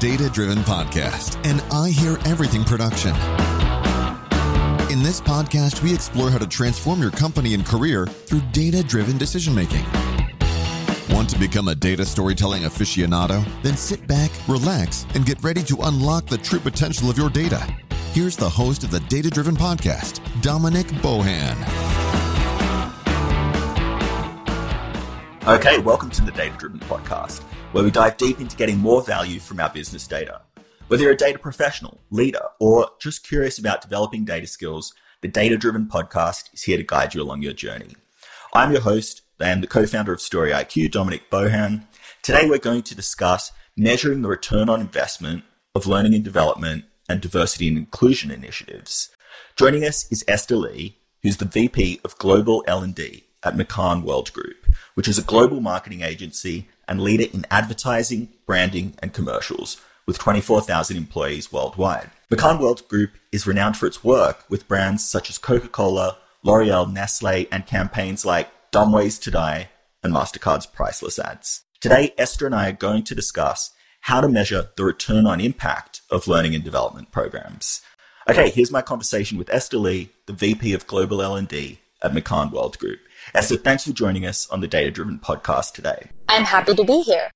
Data Driven Podcast, and I Hear Everything production. In this podcast, we explore how to transform your company and career through data driven decision making. Want to become a data storytelling aficionado? Then sit back, relax, and get ready to unlock the true potential of your data. Here's the host of the Data Driven Podcast, Dominic Bohan. Okay, welcome to the Data Driven Podcast, where we dive deep into getting more value from our business data. Whether you're a data professional, leader, or just curious about developing data skills, the Data Driven Podcast is here to guide you along your journey. I'm your host and the co-founder of Story IQ, Dominic Bohan. Today we're going to discuss measuring the return on investment of learning and development and diversity and inclusion initiatives. Joining us is Esther Lee, who's the VP of Global L&D at McCann Worldgroup, which is a global marketing agency and leader in advertising, branding, and commercials with 24,000 employees worldwide. McCann Worldgroup is renowned for its work with brands such as Coca-Cola, L'Oreal, Nestle, and campaigns like Dumb Ways to Die and MasterCard's priceless ads. Today, Esther and I are going to discuss how to measure the return on impact of learning and development programs. Okay, here's my conversation with Esther Lee, the VP of Global L&D at McCann Worldgroup. Esther, thanks for joining us on the Data Driven podcast today. I'm happy to be here.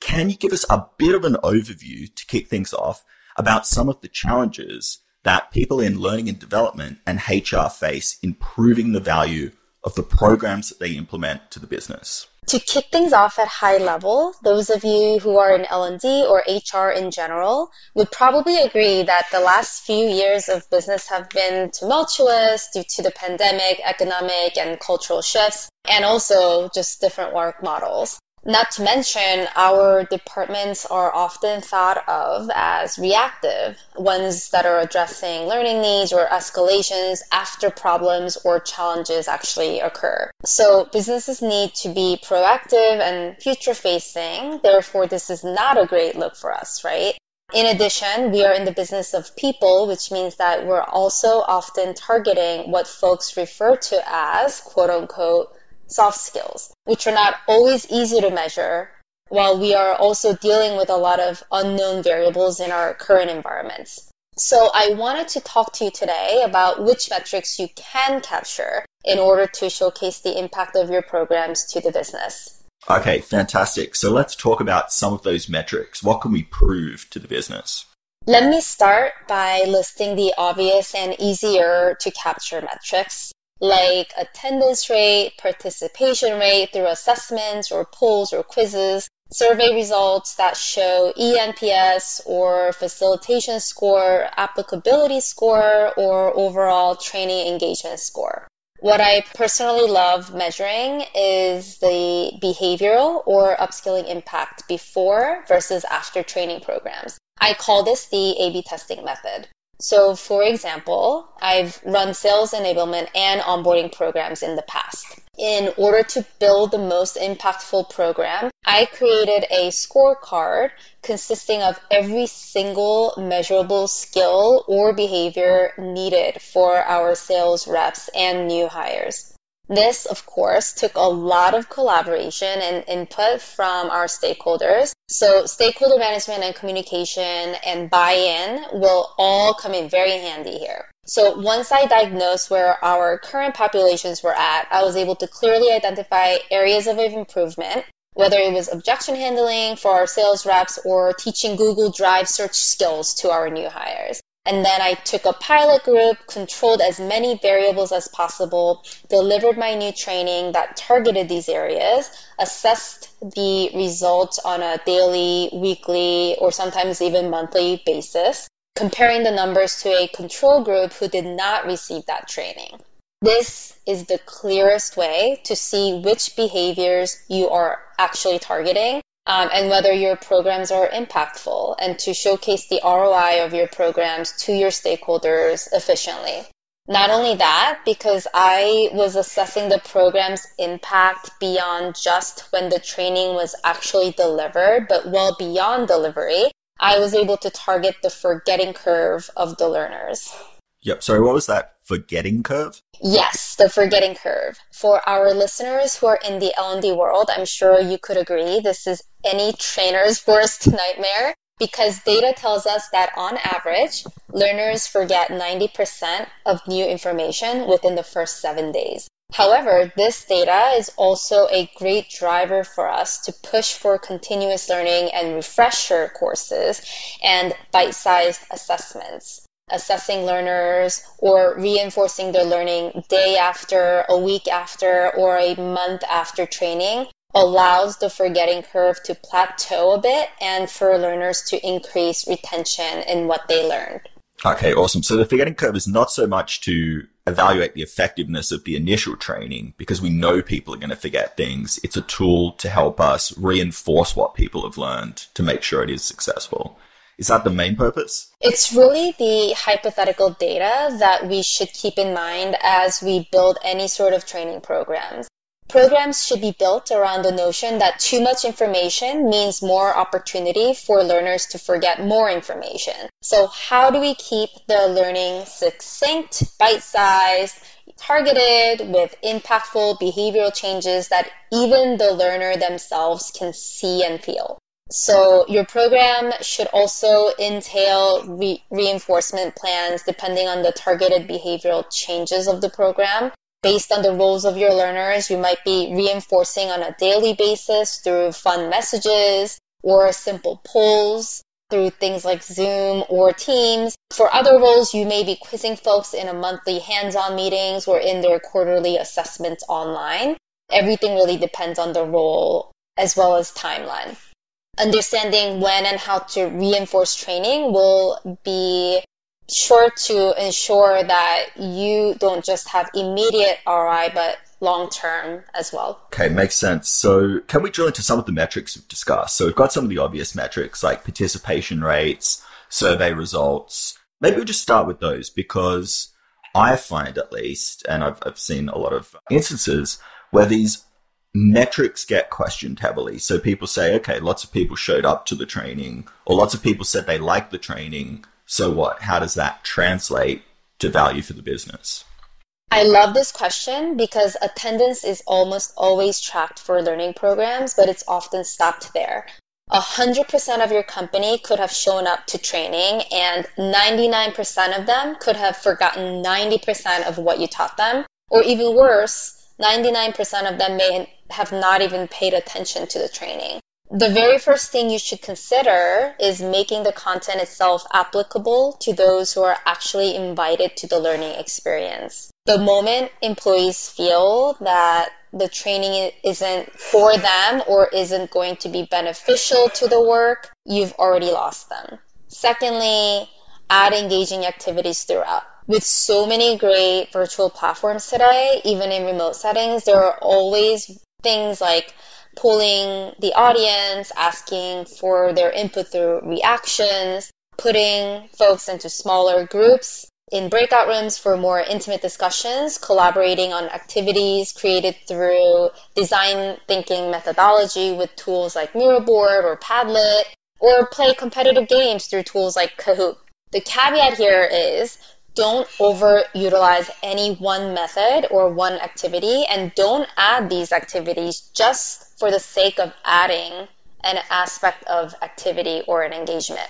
Can you give us a bit of an overview to kick things off about some of the challenges that people in learning and development and HR face in proving the value of the programs that they implement to the business? To kick things off at high level, those of you who are in L&D or HR in general would probably agree that the last few years of business have been tumultuous due to the pandemic, economic and cultural shifts, and also just different work models. Not to mention, our departments are often thought of as reactive, ones that are addressing learning needs or escalations after problems or challenges actually occur. So businesses need to be proactive and future facing. Therefore, this is not a great look for us, right? In addition, we are in the business of people, which means that we're also often targeting what folks refer to as quote unquote soft skills, which are not always easy to measure, while we are also dealing with a lot of unknown variables in our current environments. So I wanted to talk to you today about which metrics you can capture in order to showcase the impact of your programs to the business. Okay, fantastic. So let's talk about some of those metrics. What can we prove to the business? Let me start by listing the obvious and easier to capture metrics like attendance rate, participation rate through assessments or polls or quizzes, survey results that show ENPS or facilitation score, applicability score, or overall training engagement score. What I personally love measuring is the behavioral or upskilling impact before versus after training programs. I call this the A-B testing method. So, for example, I've run sales enablement and onboarding programs in the past. In order to build the most impactful program, I created a scorecard consisting of every single measurable skill or behavior needed for our sales reps and new hires. This, of course, took a lot of collaboration and input from our stakeholders. So stakeholder management and communication and buy-in will all come in very handy here. So once I diagnosed where our current populations were at, I was able to clearly identify areas of improvement, whether it was objection handling for our sales reps or teaching Google Drive search skills to our new hires. And then I took a pilot group, controlled as many variables as possible, delivered my new training that targeted these areas, assessed the results on a daily, weekly, or sometimes even monthly basis, comparing the numbers to a control group who did not receive that training. This is the clearest way to see which behaviors you are actually targeting um, and whether your programs are impactful and to showcase the ROI of your programs to your stakeholders efficiently. Not only that, because I was assessing the program's impact beyond just when the training was actually delivered, but well beyond delivery, I was able to target the forgetting curve of the learners. Yep. Sorry, what was that forgetting curve? Yes, the forgetting curve. For our listeners who are in the L&D world, I'm sure you could agree this is any trainer's worst nightmare. because data tells us that on average, learners forget 90% of new information within the first seven days. However, this data is also a great driver for us to push for continuous learning and refresher courses and bite-sized assessments. Assessing learners or reinforcing their learning day after, a week after, or a month after training allows the forgetting curve to plateau a bit and for learners to increase retention in what they learned. Okay, awesome. So the forgetting curve is not so much to evaluate the effectiveness of the initial training because we know people are going to forget things. It's a tool to help us reinforce what people have learned to make sure it is successful. Is that the main purpose? It's really the hypothetical data that we should keep in mind as we build any sort of training programs. Programs should be built around the notion that too much information means more opportunity for learners to forget more information. So how do we keep the learning succinct, bite-sized, targeted with impactful behavioral changes that even the learner themselves can see and feel? So your program should also entail re- reinforcement plans depending on the targeted behavioral changes of the program based on the roles of your learners, you might be reinforcing on a daily basis through fun messages or simple polls through things like Zoom or Teams. For other roles, you may be quizzing folks in a monthly hands-on meetings or in their quarterly assessments online. Everything really depends on the role as well as timeline. Understanding when and how to reinforce training will be sure to ensure that you don't just have immediate ROI, but long term as well. Okay, makes sense. So, can we drill into some of the metrics we've discussed? So, we've got some of the obvious metrics like participation rates, survey results. Maybe we'll just start with those because I find at least, and I've, I've seen a lot of instances where these metrics get questioned heavily. So people say, okay, lots of people showed up to the training, or lots of people said they liked the training, so what? How does that translate to value for the business? I love this question because attendance is almost always tracked for learning programs, but it's often stopped there. 100% of your company could have shown up to training and 99% of them could have forgotten 90% of what you taught them. Or even worse, 99% of them may have not even paid attention to the training. The very first thing you should consider is making the content itself applicable to those who are actually invited to the learning experience. The moment employees feel that the training isn't for them or isn't going to be beneficial to the work, you've already lost them. Secondly, add engaging activities throughout. With so many great virtual platforms today, even in remote settings, there are always things like polling the audience, asking for their input through reactions, putting folks into smaller groups in breakout rooms for more intimate discussions, collaborating on activities created through design thinking methodology with tools like Miro board or Padlet, or play competitive games through tools like Kahoot. The caveat here is don't overutilize any one method or one activity and don't add these activities just for the sake of adding an aspect of activity or an engagement.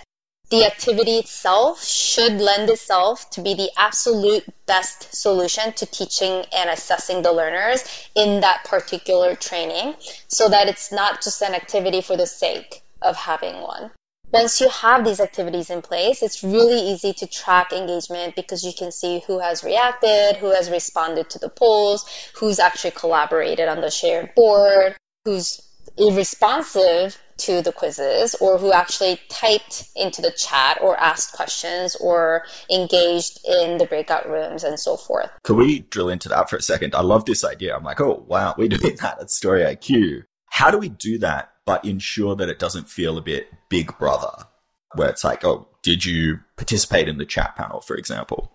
The activity itself should lend itself to be the absolute best solution to teaching and assessing the learners in that particular training so that it's not just an activity for the sake of having one. Once you have these activities in place, it's really easy to track engagement because you can see who has reacted, who has responded to the polls, who's actually collaborated on the shared board, who's irresponsive to the quizzes or who actually typed into the chat or asked questions or engaged in the breakout rooms and so forth. Can we drill into that for a second? I love this idea. I'm like, oh, wow, we're doing that at Story IQ. How do we do that, but ensure that it doesn't feel a bit big brother, where it's like, oh, did you participate in the chat panel, for example?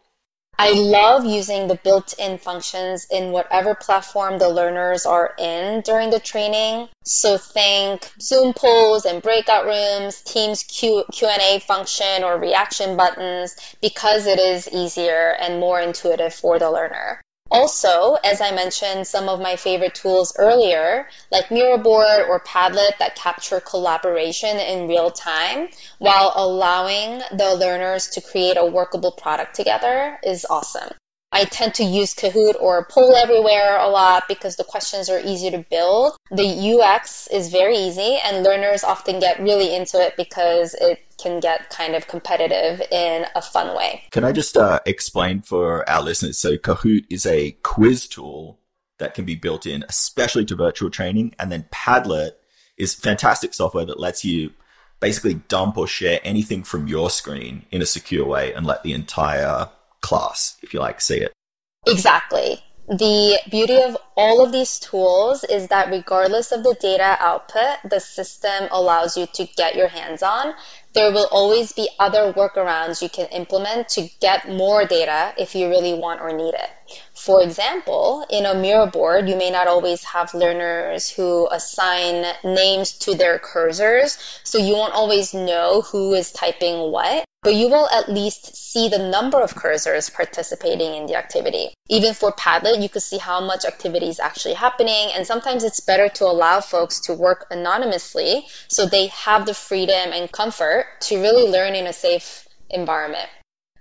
I love using the built-in functions in whatever platform the learners are in during the training. So think Zoom polls and breakout rooms, Teams Q- Q&A function or reaction buttons because it is easier and more intuitive for the learner. Also, as I mentioned, some of my favorite tools earlier, like Miro board or Padlet that capture collaboration in real time while allowing the learners to create a workable product together is awesome. I tend to use Kahoot or Poll Everywhere a lot because the questions are easy to build. The UX is very easy and learners often get really into it because it can get kind of competitive in a fun way. Can I just uh, explain for our listeners? So Kahoot is a quiz tool that can be built in, especially to virtual training. And then Padlet is fantastic software that lets you basically dump or share anything from your screen in a secure way and let the entire class, if you like, see it. Exactly. The beauty of all of these tools is that regardless of the data output the system allows you to get your hands on, there will always be other workarounds you can implement to get more data if you really want or need it. For example, in a mirror Miro board, you may not always have learners who assign names to their cursors, so you won't always know who is typing what but you will at least see the number of cursors participating in the activity. Even for Padlet, you could see how much activity is actually happening, and sometimes it's better to allow folks to work anonymously so they have the freedom and comfort to really learn in a safe environment.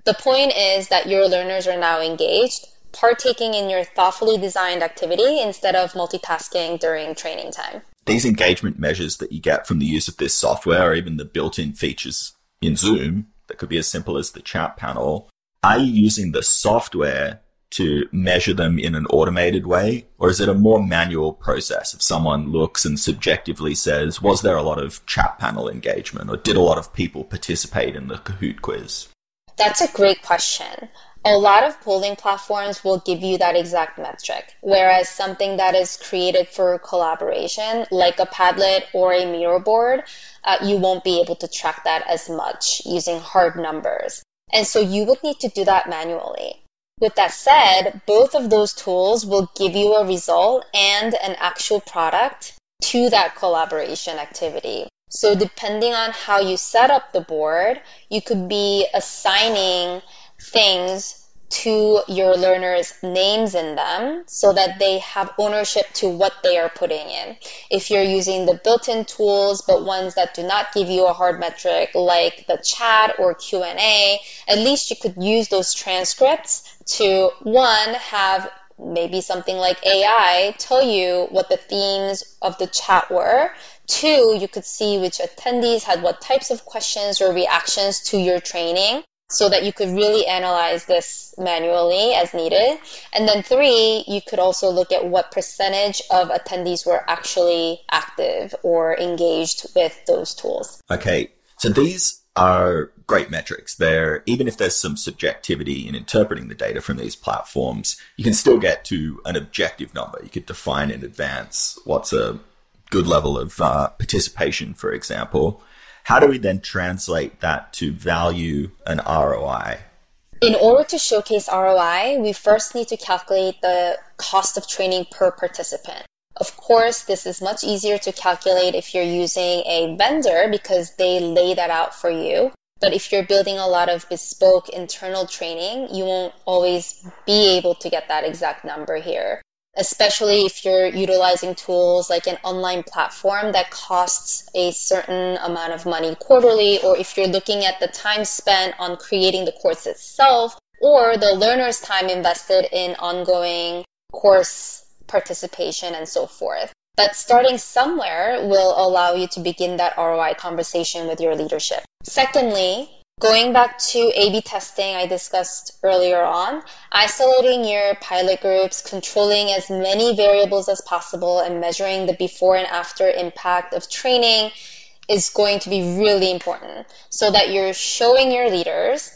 The point is that your learners are now engaged, partaking in your thoughtfully designed activity instead of multitasking during training time. These engagement measures that you get from the use of this software or even the built in features in Zoom that could be as simple as the chat panel. Are you using the software to measure them in an automated way? Or is it a more manual process if someone looks and subjectively says, was there a lot of chat panel engagement or did a lot of people participate in the Kahoot quiz? That's a great question. A lot of polling platforms will give you that exact metric, whereas something that is created for collaboration, like a Padlet or a Miro board, uh, you won't be able to track that as much using hard numbers. And so you would need to do that manually. With that said, both of those tools will give you a result and an actual product to that collaboration activity. So depending on how you set up the board, you could be assigning things to your learners names in them so that they have ownership to what they are putting in. If you're using the built-in tools but ones that do not give you a hard metric like the chat or Q&A, at least you could use those transcripts to one have maybe something like AI tell you what the themes of the chat were. Two, you could see which attendees had what types of questions or reactions to your training so that you could really analyze this manually as needed. And then three, you could also look at what percentage of attendees were actually active or engaged with those tools. Okay. So these are great metrics. They're, even if there's some subjectivity in interpreting the data from these platforms, you can still get to an objective number. You could define in advance what's a good level of uh, participation, for example. How do we then translate that to value and ROI? In order to showcase ROI, we first need to calculate the cost of training per participant. Of course, this is much easier to calculate if you're using a vendor because they lay that out for you. But if you're building a lot of bespoke internal training, you won't always be able to get that exact number here especially if you're utilizing tools like an online platform that costs a certain amount of money quarterly, or if you're looking at the time spent on creating the course itself, or the learner's time invested in ongoing course participation and so forth. But starting somewhere will allow you to begin that ROI conversation with your leadership. Secondly, Going back to A-B testing I discussed earlier on, isolating your pilot groups, controlling as many variables as possible, and measuring the before and after impact of training is going to be really important so that you're showing your leaders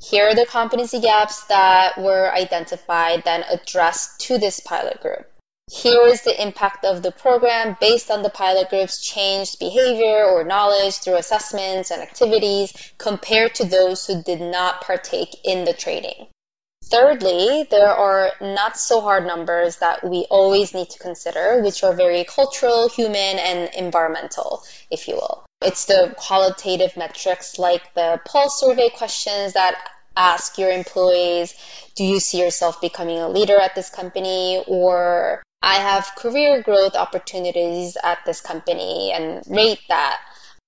here are the competency gaps that were identified, then addressed to this pilot group. Here is the impact of the program based on the pilot group's changed behavior or knowledge through assessments and activities compared to those who did not partake in the training. Thirdly, there are not so hard numbers that we always need to consider, which are very cultural, human, and environmental, if you will. It's the qualitative metrics like the pulse survey questions that ask your employees, do you see yourself becoming a leader at this company? Or I have career growth opportunities at this company and rate that.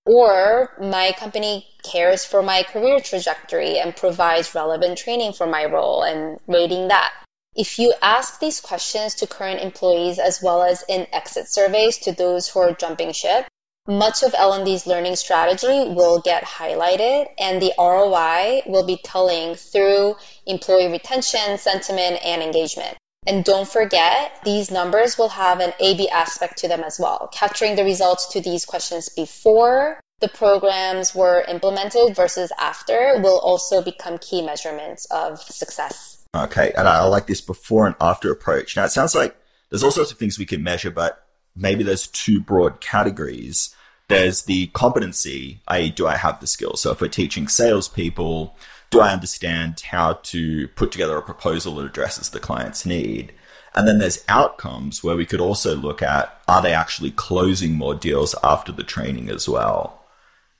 Or my company cares for my career trajectory and provides relevant training for my role and rating that. If you ask these questions to current employees as well as in exit surveys to those who are jumping ship, much of L&D's learning strategy will get highlighted and the ROI will be telling through employee retention, sentiment, and engagement. And don't forget, these numbers will have an A-B aspect to them as well, capturing the results to these questions before the programs were implemented versus after will also become key measurements of success. Okay, and I like this before and after approach. Now, it sounds like there's all sorts of things we can measure, but maybe there's two broad categories. There's the competency, i.e., do I have the skills? So if we're teaching salespeople, do I understand how to put together a proposal that addresses the client's need? And then there's outcomes where we could also look at are they actually closing more deals after the training as well?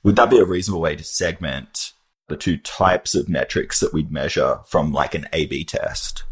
Would that be a reasonable way to segment the two types of metrics that we'd measure from like an A B test?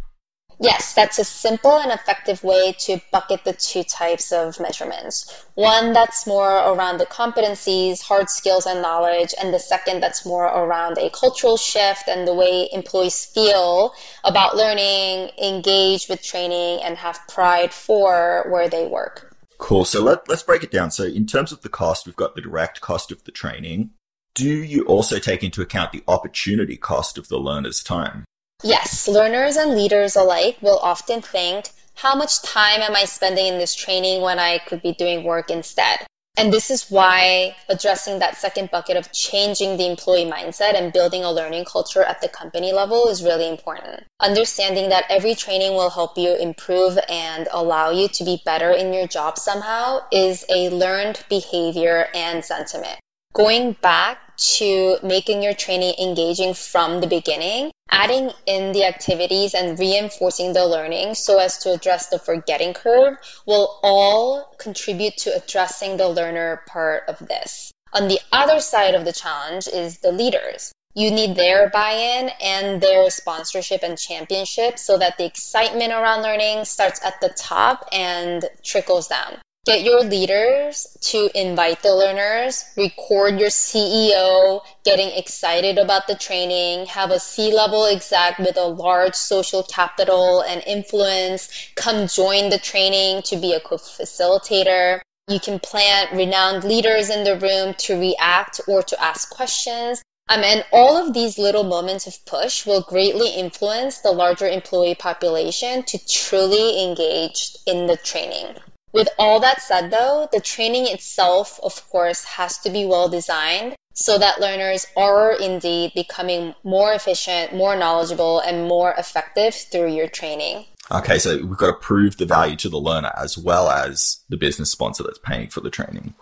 Yes, that's a simple and effective way to bucket the two types of measurements. One that's more around the competencies, hard skills, and knowledge, and the second that's more around a cultural shift and the way employees feel about learning, engage with training, and have pride for where they work. Cool. So let, let's break it down. So, in terms of the cost, we've got the direct cost of the training. Do you also take into account the opportunity cost of the learner's time? Yes, learners and leaders alike will often think, how much time am I spending in this training when I could be doing work instead? And this is why addressing that second bucket of changing the employee mindset and building a learning culture at the company level is really important. Understanding that every training will help you improve and allow you to be better in your job somehow is a learned behavior and sentiment. Going back to making your training engaging from the beginning, adding in the activities and reinforcing the learning so as to address the forgetting curve will all contribute to addressing the learner part of this. On the other side of the challenge is the leaders. You need their buy-in and their sponsorship and championship so that the excitement around learning starts at the top and trickles down. Get your leaders to invite the learners, record your CEO getting excited about the training, have a C-level exec with a large social capital and influence come join the training to be a co-facilitator. You can plant renowned leaders in the room to react or to ask questions. Um, and all of these little moments of push will greatly influence the larger employee population to truly engage in the training. With all that said, though, the training itself, of course, has to be well designed so that learners are indeed becoming more efficient, more knowledgeable, and more effective through your training. Okay, so we've got to prove the value to the learner as well as the business sponsor that's paying for the training.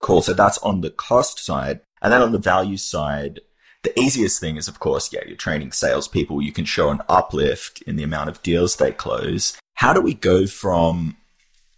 Cool. So that's on the cost side. And then on the value side, the easiest thing is, of course, yeah, you're training salespeople. You can show an uplift in the amount of deals they close. How do we go from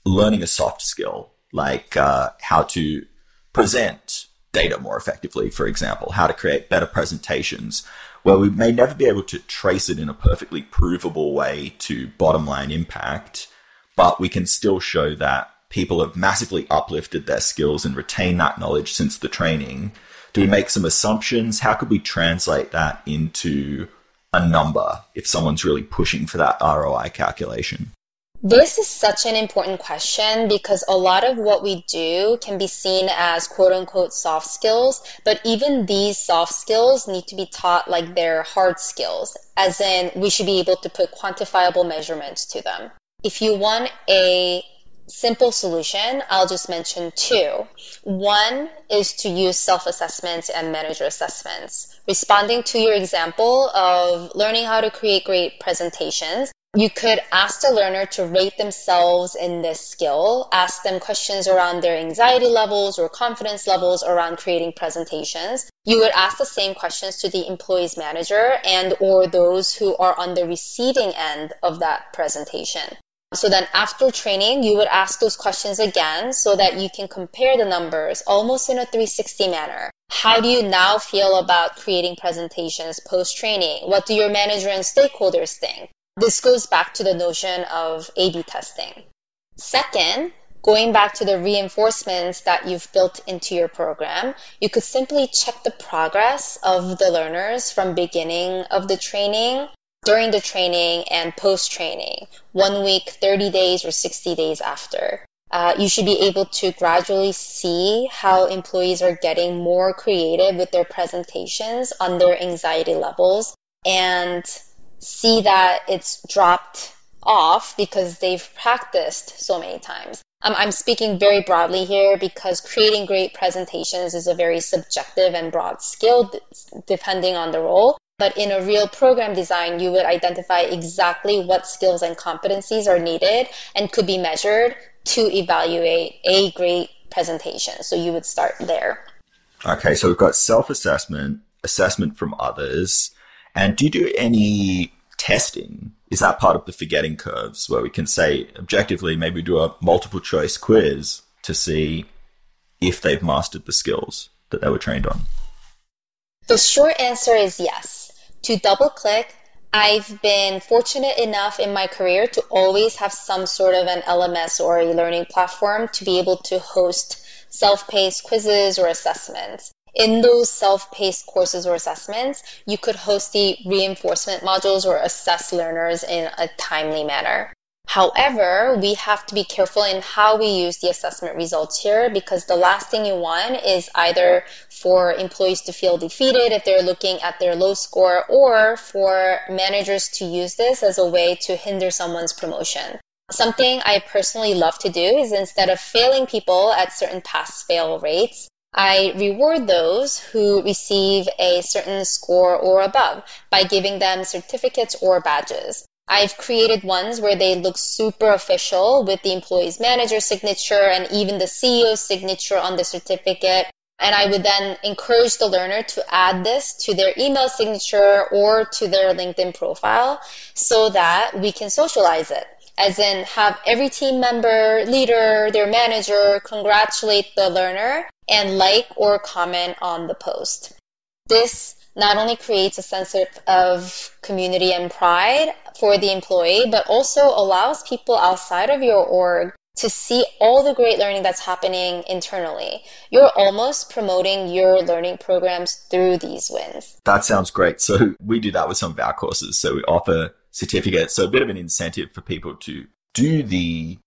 learning a soft skill like uh, how to present data more effectively, for example, how to create better presentations, where we may never be able to trace it in a perfectly provable way to bottom line impact, but we can still show that people have massively uplifted their skills and retained that knowledge since the training. Do we make some assumptions? How could we translate that into a number if someone's really pushing for that ROI calculation? This is such an important question because a lot of what we do can be seen as quote unquote soft skills, but even these soft skills need to be taught like they're hard skills, as in we should be able to put quantifiable measurements to them. If you want a simple solution, I'll just mention two. One is to use self assessments and manager assessments. Responding to your example of learning how to create great presentations, you could ask the learner to rate themselves in this skill, ask them questions around their anxiety levels or confidence levels around creating presentations. You would ask the same questions to the employee's manager and or those who are on the receiving end of that presentation. So then after training, you would ask those questions again so that you can compare the numbers almost in a 360 manner. How do you now feel about creating presentations post training? What do your manager and stakeholders think? This goes back to the notion of A B testing. Second, going back to the reinforcements that you've built into your program, you could simply check the progress of the learners from beginning of the training, during the training, and post training, one week, 30 days, or 60 days after. Uh, you should be able to gradually see how employees are getting more creative with their presentations on their anxiety levels and see that it's dropped off because they've practiced so many times. Um, I'm speaking very broadly here because creating great presentations is a very subjective and broad skill d- depending on the role. But in a real program design, you would identify exactly what skills and competencies are needed and could be measured to evaluate a great presentation. So you would start there. Okay, so we've got self assessment, assessment from others. And do you do any testing? Is that part of the forgetting curves where we can say objectively, maybe do a multiple choice quiz to see if they've mastered the skills that they were trained on? The short answer is yes. To double click, I've been fortunate enough in my career to always have some sort of an LMS or a learning platform to be able to host self paced quizzes or assessments in those self-paced courses or assessments, you could host the reinforcement modules or assess learners in a timely manner. However, we have to be careful in how we use the assessment results here because the last thing you want is either for employees to feel defeated if they're looking at their low score or for managers to use this as a way to hinder someone's promotion. Something I personally love to do is instead of failing people at certain pass fail rates, I reward those who receive a certain score or above by giving them certificates or badges. I've created ones where they look super official with the employee's manager signature and even the CEO's signature on the certificate. And I would then encourage the learner to add this to their email signature or to their LinkedIn profile so that we can socialize it as in have every team member, leader, their manager congratulate the learner and like or comment on the post. This not only creates a sense of community and pride for the employee, but also allows people outside of your org to see all the great learning that's happening internally. You're almost promoting your learning programs through these wins. That sounds great. So we do that with some of our courses. So we offer certificates. So a bit of an incentive for people to do the,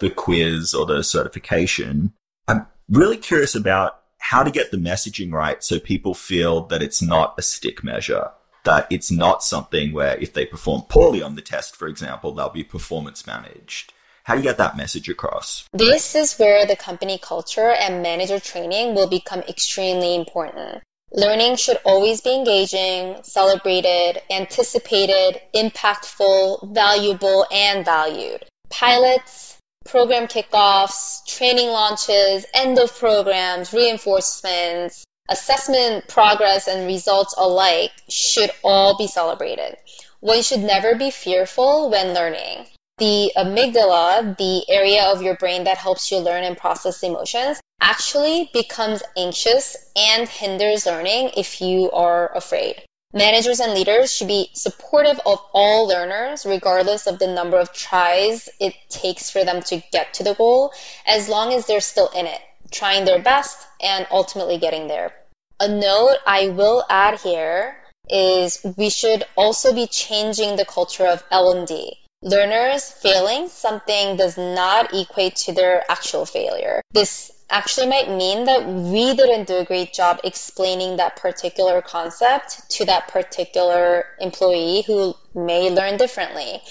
the quiz or the certification. I'm really curious about how to get the messaging right so people feel that it's not a stick measure, that it's not something where if they perform poorly on the test, for example, they'll be performance managed. How do you get that message across? This is where the company culture and manager training will become extremely important. Learning should always be engaging, celebrated, anticipated, impactful, valuable, and valued. Pilots, program kickoffs, training launches, end of programs, reinforcements, assessment progress and results alike should all be celebrated. One should never be fearful when learning. The amygdala, the area of your brain that helps you learn and process emotions, actually becomes anxious and hinders learning if you are afraid. Managers and leaders should be supportive of all learners, regardless of the number of tries it takes for them to get to the goal, as long as they're still in it, trying their best and ultimately getting there. A note I will add here is we should also be changing the culture of L&D. Learners failing something does not equate to their actual failure. This actually might mean that we didn't do a great job explaining that particular concept to that particular employee who may learn differently.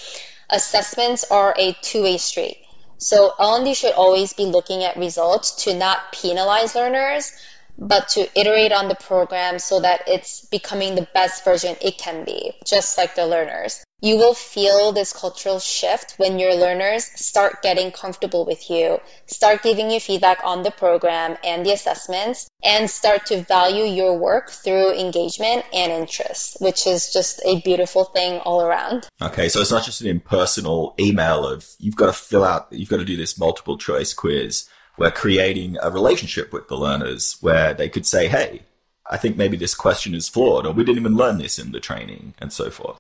Assessments are a two-way street. So L&D should always be looking at results to not penalize learners, but to iterate on the program so that it's becoming the best version it can be, just like the learners. You will feel this cultural shift when your learners start getting comfortable with you, start giving you feedback on the program and the assessments, and start to value your work through engagement and interest, which is just a beautiful thing all around. Okay, so it's not just an impersonal email of you've got to fill out, you've got to do this multiple choice quiz we're creating a relationship with the learners where they could say, hey, I think maybe this question is flawed, or we didn't even learn this in the training, and so forth.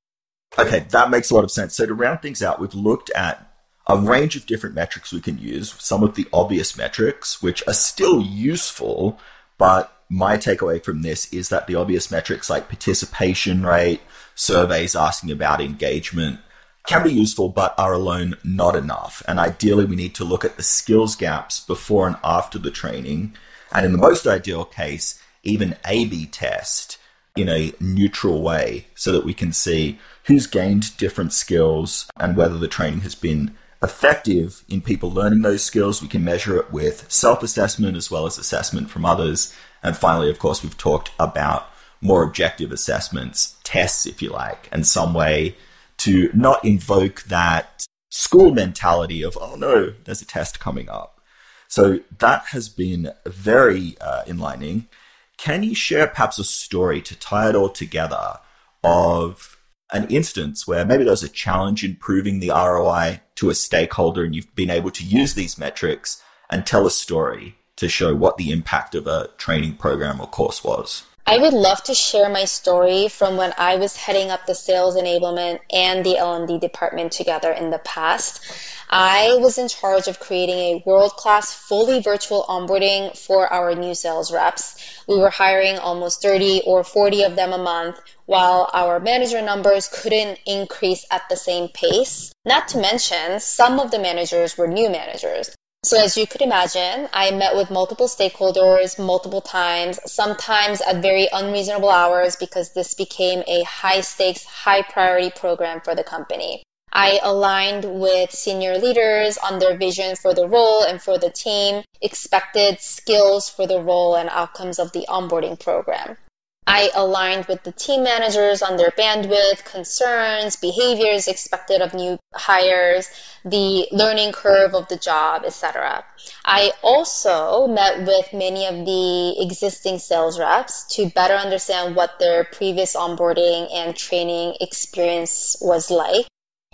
Okay, that makes a lot of sense. So to round things out, we've looked at a range of different metrics we can use, some of the obvious metrics, which are still useful, but my takeaway from this is that the obvious metrics like participation rate, surveys asking about engagement, can be useful, but are alone not enough. And ideally, we need to look at the skills gaps before and after the training. And in the most ideal case, even A B test in a neutral way so that we can see who's gained different skills and whether the training has been effective in people learning those skills. We can measure it with self assessment as well as assessment from others. And finally, of course, we've talked about more objective assessments, tests, if you like, and some way to not invoke that school mentality of, oh no, there's a test coming up. So that has been very uh, enlightening. Can you share perhaps a story to tie it all together of an instance where maybe there's a challenge in proving the ROI to a stakeholder and you've been able to use these metrics and tell a story to show what the impact of a training program or course was? I would love to share my story from when I was heading up the sales enablement and the L&D department together in the past. I was in charge of creating a world-class fully virtual onboarding for our new sales reps. We were hiring almost 30 or 40 of them a month while our manager numbers couldn't increase at the same pace. Not to mention, some of the managers were new managers. So as you could imagine, I met with multiple stakeholders multiple times, sometimes at very unreasonable hours because this became a high stakes, high priority program for the company. I aligned with senior leaders on their vision for the role and for the team, expected skills for the role and outcomes of the onboarding program. I aligned with the team managers on their bandwidth, concerns, behaviors expected of new hires, the learning curve of the job, etc. I also met with many of the existing sales reps to better understand what their previous onboarding and training experience was like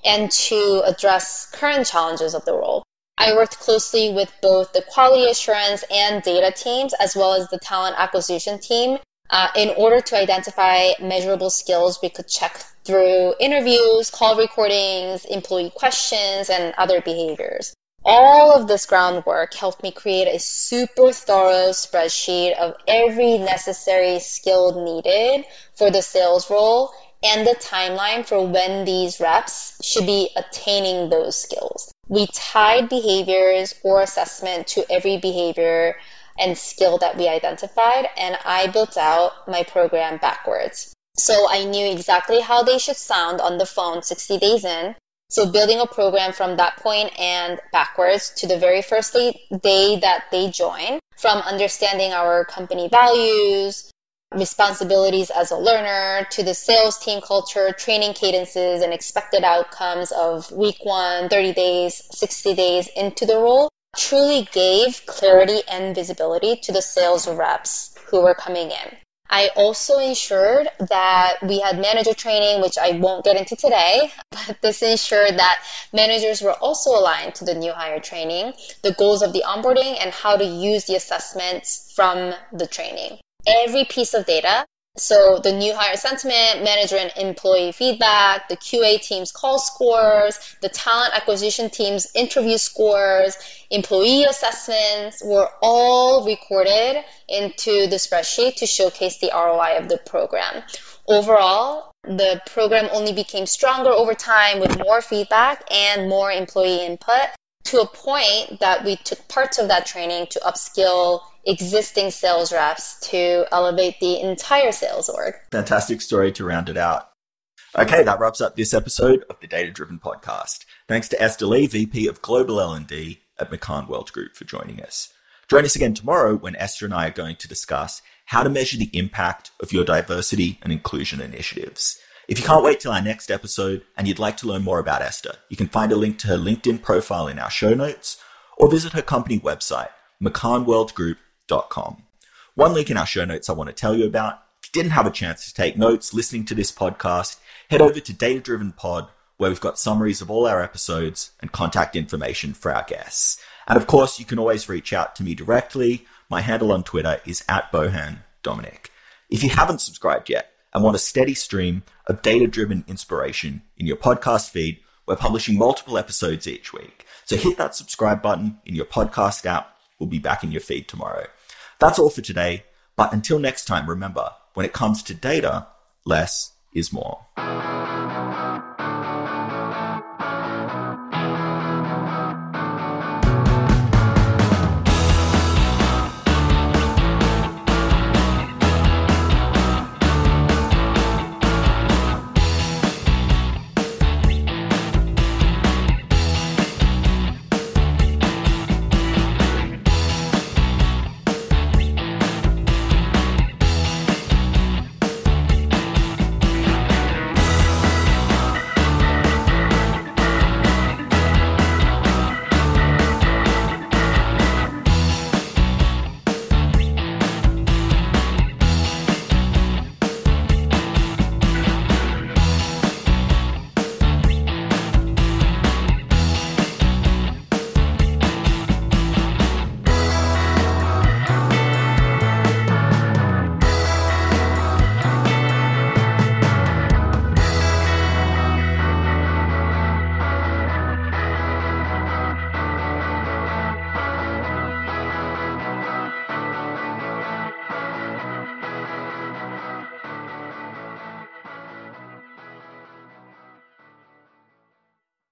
and to address current challenges of the role. I worked closely with both the quality assurance and data teams as well as the talent acquisition team uh, in order to identify measurable skills, we could check through interviews, call recordings, employee questions, and other behaviors. All of this groundwork helped me create a super thorough spreadsheet of every necessary skill needed for the sales role and the timeline for when these reps should be attaining those skills. We tied behaviors or assessment to every behavior and skill that we identified, and I built out my program backwards. So I knew exactly how they should sound on the phone 60 days in. So building a program from that point and backwards to the very first day that they join, from understanding our company values, responsibilities as a learner to the sales team culture, training cadences, and expected outcomes of week one, 30 days, 60 days into the role truly gave clarity and visibility to the sales reps who were coming in. I also ensured that we had manager training, which I won't get into today, but this ensured that managers were also aligned to the new hire training, the goals of the onboarding, and how to use the assessments from the training. Every piece of data so the new hire sentiment, manager and employee feedback, the QA team's call scores, the talent acquisition team's interview scores, employee assessments were all recorded into the spreadsheet to showcase the ROI of the program. Overall, the program only became stronger over time with more feedback and more employee input to a point that we took parts of that training to upskill existing sales reps to elevate the entire sales org. Fantastic story to round it out. Okay, that wraps up this episode of the Data Driven Podcast. Thanks to Esther Lee, VP of Global L&D at McCann Worldgroup for joining us. Join us again tomorrow when Esther and I are going to discuss how to measure the impact of your diversity and inclusion initiatives. If you can't wait till our next episode and you'd like to learn more about Esther, you can find a link to her LinkedIn profile in our show notes or visit her company website, One link in our show notes I want to tell you about. If you didn't have a chance to take notes listening to this podcast, head over to Data Driven Pod, where we've got summaries of all our episodes and contact information for our guests. And of course, you can always reach out to me directly. My handle on Twitter is at Bohan Dominic. If you haven't subscribed yet, and want a steady stream of data driven inspiration in your podcast feed, we're publishing multiple episodes each week. So hit that subscribe button in your podcast app. We'll be back in your feed tomorrow. That's all for today. But until next time, remember, when it comes to data, less is more.